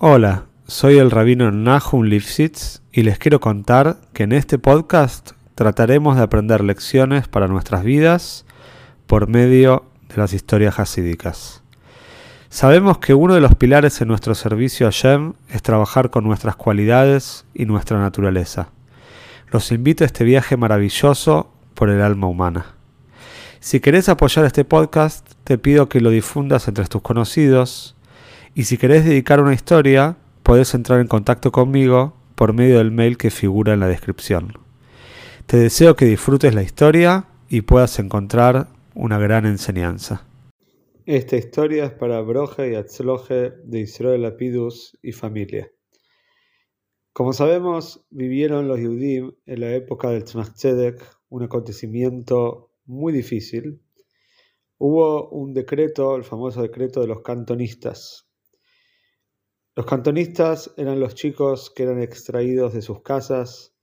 Hola, soy el rabino Nahum Lifshitz y les quiero contar que en este podcast trataremos de aprender lecciones para nuestras vidas por medio de las historias hasídicas. Sabemos que uno de los pilares en nuestro servicio a Shem es trabajar con nuestras cualidades y nuestra naturaleza. Los invito a este viaje maravilloso por el alma humana. Si querés apoyar este podcast, te pido que lo difundas entre tus conocidos, y si querés dedicar una historia, podés entrar en contacto conmigo por medio del mail que figura en la descripción. Te deseo que disfrutes la historia y puedas encontrar una gran enseñanza. Esta historia es para Broje y Atzloje de Israel Lapidus y familia. Como sabemos, vivieron los Yehudim en la época del Tzmach un acontecimiento muy difícil. Hubo un decreto, el famoso decreto de los cantonistas, los cantonistas eran los chicos que eran extraídos de sus casas,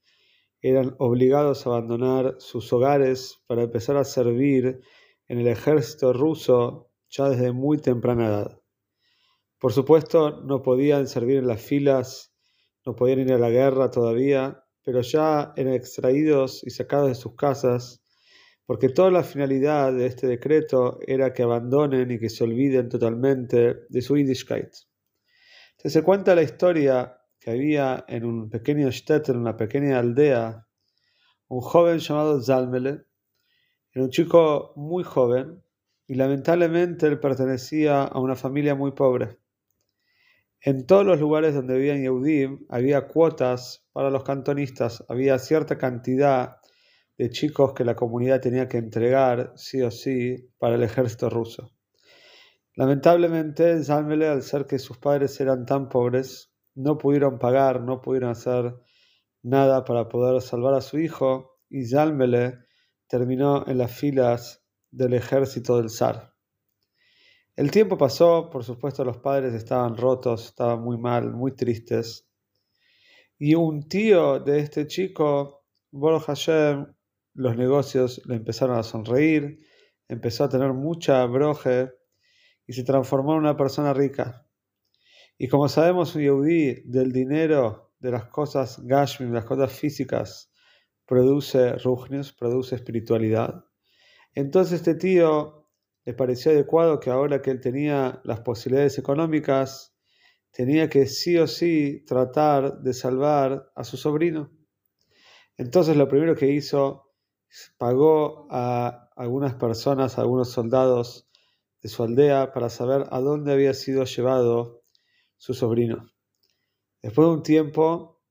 eran obligados a abandonar sus hogares para empezar a servir en el ejército ruso ya desde muy temprana edad. Por supuesto, no podían servir en las filas, no podían ir a la guerra todavía, pero ya eran extraídos y sacados de sus casas, porque toda la finalidad de este decreto era que abandonen y que se olviden totalmente de su Yiddishkeit se cuenta la historia que había en un pequeño shtetl, en una pequeña aldea, un joven llamado Zalmele. Era un chico muy joven y lamentablemente él pertenecía a una familia muy pobre. En todos los lugares donde vivían Yehudim había cuotas para los cantonistas, había cierta cantidad de chicos que la comunidad tenía que entregar sí o sí para el ejército ruso. Lamentablemente, Zalmele, al ser que sus padres eran tan pobres, no pudieron pagar, no pudieron hacer nada para poder salvar a su hijo, y Zalmele terminó en las filas del ejército del zar. El tiempo pasó, por supuesto los padres estaban rotos, estaban muy mal, muy tristes. Y un tío de este chico, Boro Hashem, los negocios le empezaron a sonreír, empezó a tener mucha broje y se transformó en una persona rica. Y como sabemos, un Yehudi del dinero, de las cosas Gashmim, las cosas físicas, produce Rujnius, produce espiritualidad. Entonces este tío le pareció adecuado que ahora que él tenía las posibilidades económicas, tenía que sí o sí tratar de salvar a su sobrino. Entonces lo primero que hizo, pagó a algunas personas, a algunos soldados, su aldea para saber a dónde había sido llevado su sobrino. Después de un tiempo,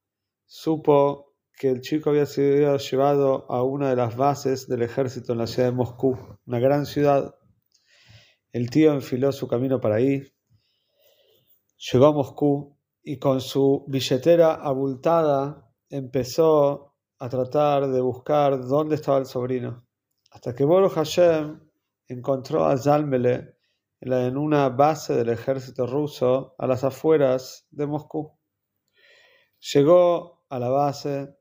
supo que el chico había sido llevado a una de las bases del ejército en la ciudad de Moscú, una gran ciudad. El tío enfiló su camino para ahí, llegó a Moscú y con su billetera abultada empezó a tratar de buscar dónde estaba el sobrino. Hasta que Boro Hashem encontró a Zalmele en una base del ejército ruso a las afueras de Moscú. Llegó a la base,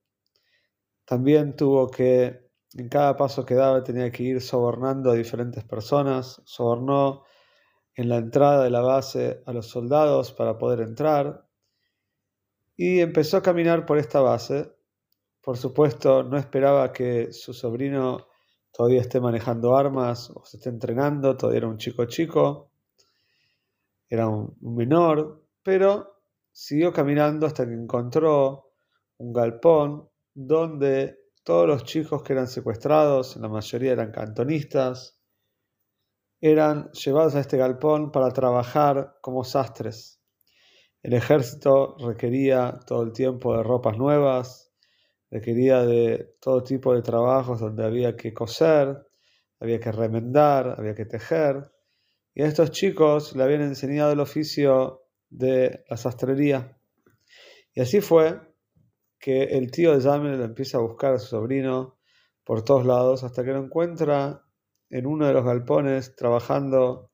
también tuvo que, en cada paso que daba, tenía que ir sobornando a diferentes personas, sobornó en la entrada de la base a los soldados para poder entrar y empezó a caminar por esta base. Por supuesto, no esperaba que su sobrino todavía esté manejando armas o se esté entrenando, todavía era un chico chico, era un, menor, pero siguió caminando hasta que encontró un galpón donde todos los chicos que eran secuestrados, la mayoría eran cantonistas, eran llevados a este galpón para trabajar como sastres. El ejército requería todo el tiempo de ropas nuevas, requería de todo tipo de trabajos donde había que coser, había que remendar, había que tejer. Y a estos chicos le habían enseñado el oficio de la sastrería. Y así fue que el tío de Jamel empieza a buscar a su sobrino por todos lados hasta que lo encuentra en uno de los galpones trabajando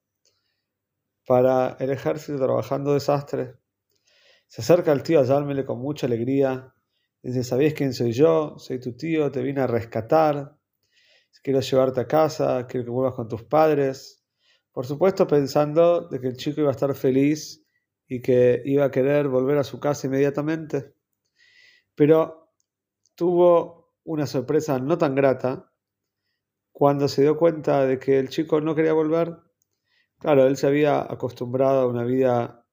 para el ejército, trabajando de sastre. Se acerca el tío a Yalmele con mucha alegría Dice, ¿sabéis quién soy yo? Soy tu tío, te vine a rescatar. Quiero llevarte a casa, quiero que vuelvas con tus padres. Por supuesto pensando de que el chico iba a estar feliz y que iba a querer volver a su casa inmediatamente. Pero tuvo una sorpresa no tan grata cuando se dio cuenta de que el chico no quería volver. Claro, él se había acostumbrado a una vida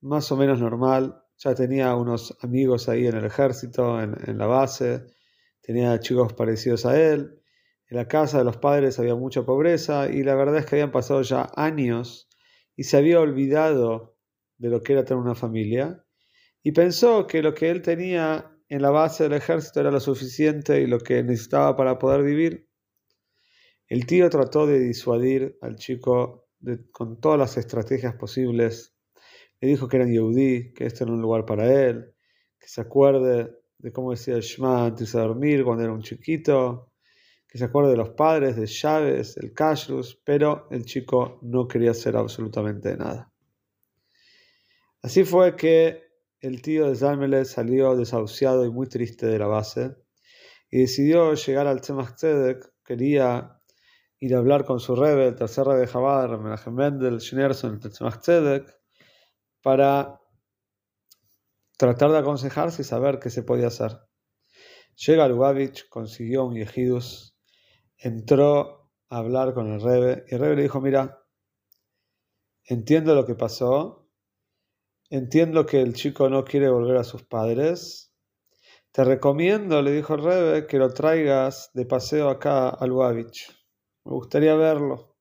más o menos normal, ya tenía unos amigos ahí en el ejército, en, en la base, tenía chicos parecidos a él, en la casa de los padres había mucha pobreza y la verdad es que habían pasado ya años y se había olvidado de lo que era tener una familia y pensó que lo que él tenía en la base del ejército era lo suficiente y lo que necesitaba para poder vivir. El tío trató de disuadir al chico con todas las estrategias posibles. Le dijo que era Yehudi, que este era un lugar para él, que se acuerde de cómo decía el Shema antes de dormir cuando era un chiquito, que se acuerde de los padres, de Chávez, el Kashrus, pero el chico no quería hacer absolutamente nada. Así fue que el tío de Zalmele salió desahuciado y muy triste de la base y decidió llegar al Tzemach Tzedek, quería ir a hablar con su rebe, el tercer rebe de Chabad, Menachem Mendel, Schneerson, el Tzemach Tzedek, para tratar de aconsejarse y saber qué se podía hacer. Llega Lubavitch, consiguió un yejidus, entró a hablar con el rebe y el rebe le dijo, mira, entiendo lo que pasó, Entiendo que el chico no quiere volver a sus padres. Te recomiendo, le dijo el Rebe, que lo traigas de paseo acá a Lubavitch. Me gustaría verlo.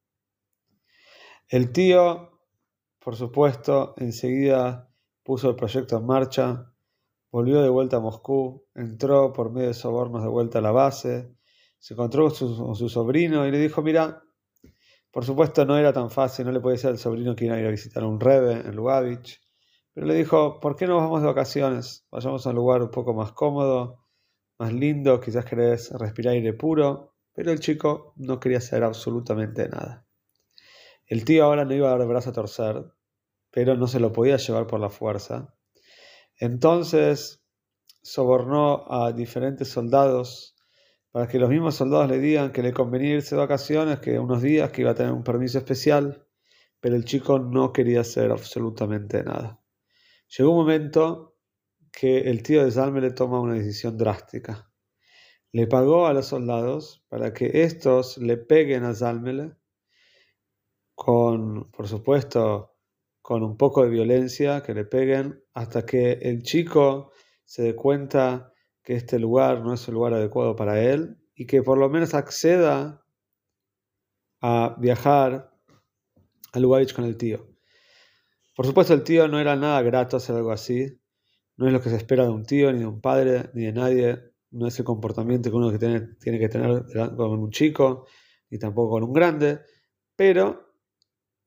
El tío, por supuesto, enseguida puso el proyecto en marcha, volvió de vuelta a Moscú, entró por medio de sobornos de vuelta a la base, se encontró con su, sobrino y le dijo, mira, por supuesto no era tan fácil, no le puede ser al sobrino que iba a ir a visitar a un Rebe en Lubavitch. Pero le dijo, ¿por qué no vamos de vacaciones? Vayamos a un lugar un poco más cómodo, más lindo, quizás querés respirar aire puro. Pero el chico no quería hacer absolutamente nada. El tío ahora no iba a dar brazo a torcer, pero no se lo podía llevar por la fuerza. Entonces sobornó a diferentes soldados para que los mismos soldados le digan que le convenía irse de vacaciones, que unos días, que iba a tener un permiso especial, pero el chico no quería hacer absolutamente nada. Llegó un momento que el tío de Salme le toma una decisión drástica. Le pagó a los soldados para que estos le peguen a Zalmele con, por supuesto, con un poco de violencia, que le peguen hasta que el chico se dé cuenta que este lugar no es el lugar adecuado para él y que por lo menos acceda a viajar a Lubavitch con el tío. Por supuesto, el tío no era nada grato hacer algo así. No es lo que se espera de un tío, ni de un padre, ni de nadie. No es el comportamiento que uno tiene, tiene que tener con un chico, ni tampoco con un grande. Pero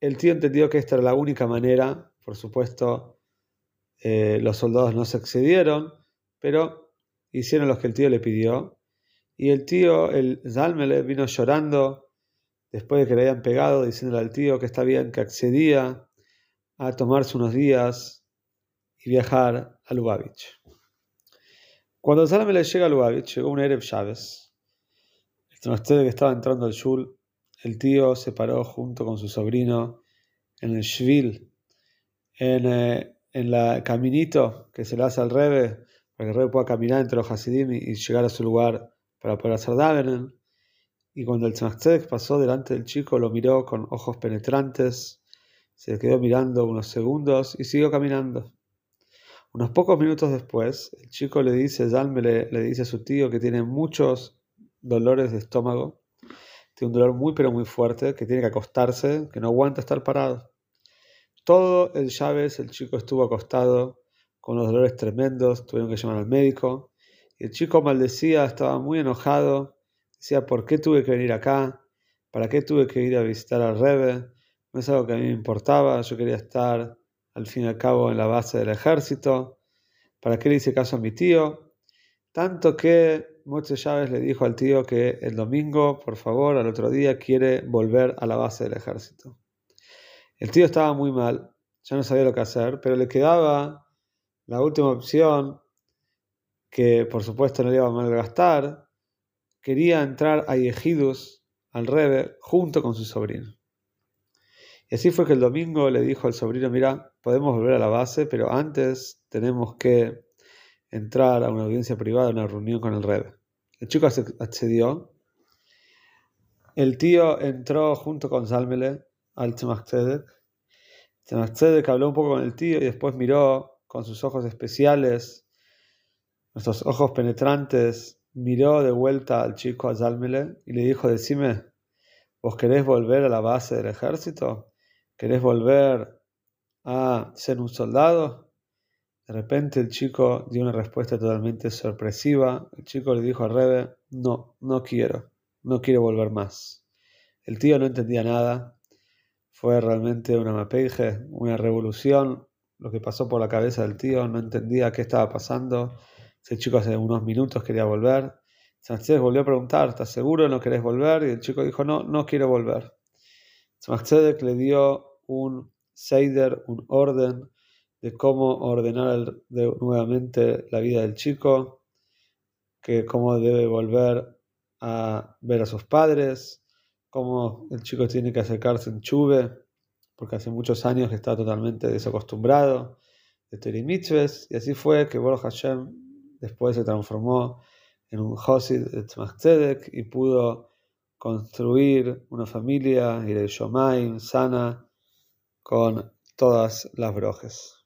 el tío entendió que esta era la única manera. Por supuesto, eh, los soldados no se excedieron, pero hicieron lo que el tío le pidió. Y el tío, el Zalmele, vino llorando después de que le habían pegado, diciéndole al tío que está bien, que accedía a tomarse unos días y viajar a Lubavitch. Cuando le llega a Lubavitch, llegó un Erev Chávez. El que estaba entrando al Shul, el tío se paró junto con su sobrino en el Shvil, en, eh, caminito que se le hace al Rebe, para que el Rebe pueda caminar entre los Hasidim y, llegar a su lugar para poder hacer Davenen. Y cuando el Tzemach pasó delante del chico, lo miró con ojos penetrantes se quedó mirando unos segundos y siguió caminando. Unos pocos minutos después, el chico le dice, Zalme le, dice a su tío que tiene muchos dolores de estómago, tiene un dolor muy pero muy fuerte, que tiene que acostarse, que no aguanta estar parado. Todo el llaves, el chico estuvo acostado con los dolores tremendos, tuvieron que llamar al médico. El chico maldecía, estaba muy enojado, decía, ¿por qué tuve que venir acá? ¿Para qué tuve que ir a visitar al Rebe? no es algo que a mí me importaba, yo quería estar al fin y al cabo en la base del ejército. ¿Para qué le hice caso a mi tío? Tanto que Moche Chávez le dijo al tío que el domingo, por favor, al otro día, quiere volver a la base del ejército. El tío estaba muy mal, ya no sabía lo que hacer, pero le quedaba la última opción, que por supuesto no le iba a malgastar. Quería entrar a Yehidus, al Rebe, junto con su sobrino. Y así fue que el domingo le dijo al sobrino, mira, podemos volver a la base, pero antes tenemos que entrar a una audiencia privada, a una reunión con el Rebbe. El chico accedió. El tío entró junto con Zalmele al Tzemach Tzedek. Tzedek habló un poco con el tío y después miró con sus ojos especiales, nuestros ojos penetrantes, miró de vuelta al chico a Zalmele y le dijo, decime, ¿vos querés volver a la base del ejército? ¿Querés volver a ser un soldado? De repente el chico dio una respuesta totalmente sorpresiva. El chico le dijo a Rebe, no, no quiero, no quiero volver más. El tío no entendía nada. Fue realmente una mapeje, una revolución, lo que pasó por la cabeza del tío. No entendía qué estaba pasando. Ese chico hace unos minutos quería volver. Sánchez volvió a preguntar, ¿estás seguro no querés volver? Y el chico dijo, no, no quiero volver. Tzemach le dio un seider, un orden, de cómo ordenar nuevamente la vida del chico, que cómo debe volver a ver a sus padres, cómo el chico tiene que acercarse en chuve, porque hace muchos años que está totalmente desacostumbrado de Teri y así fue que Baruch Hashem después se transformó en un Hosid de Tzmach Tzedek y pudo construir una familia de Shomaim sana con todas las brojes.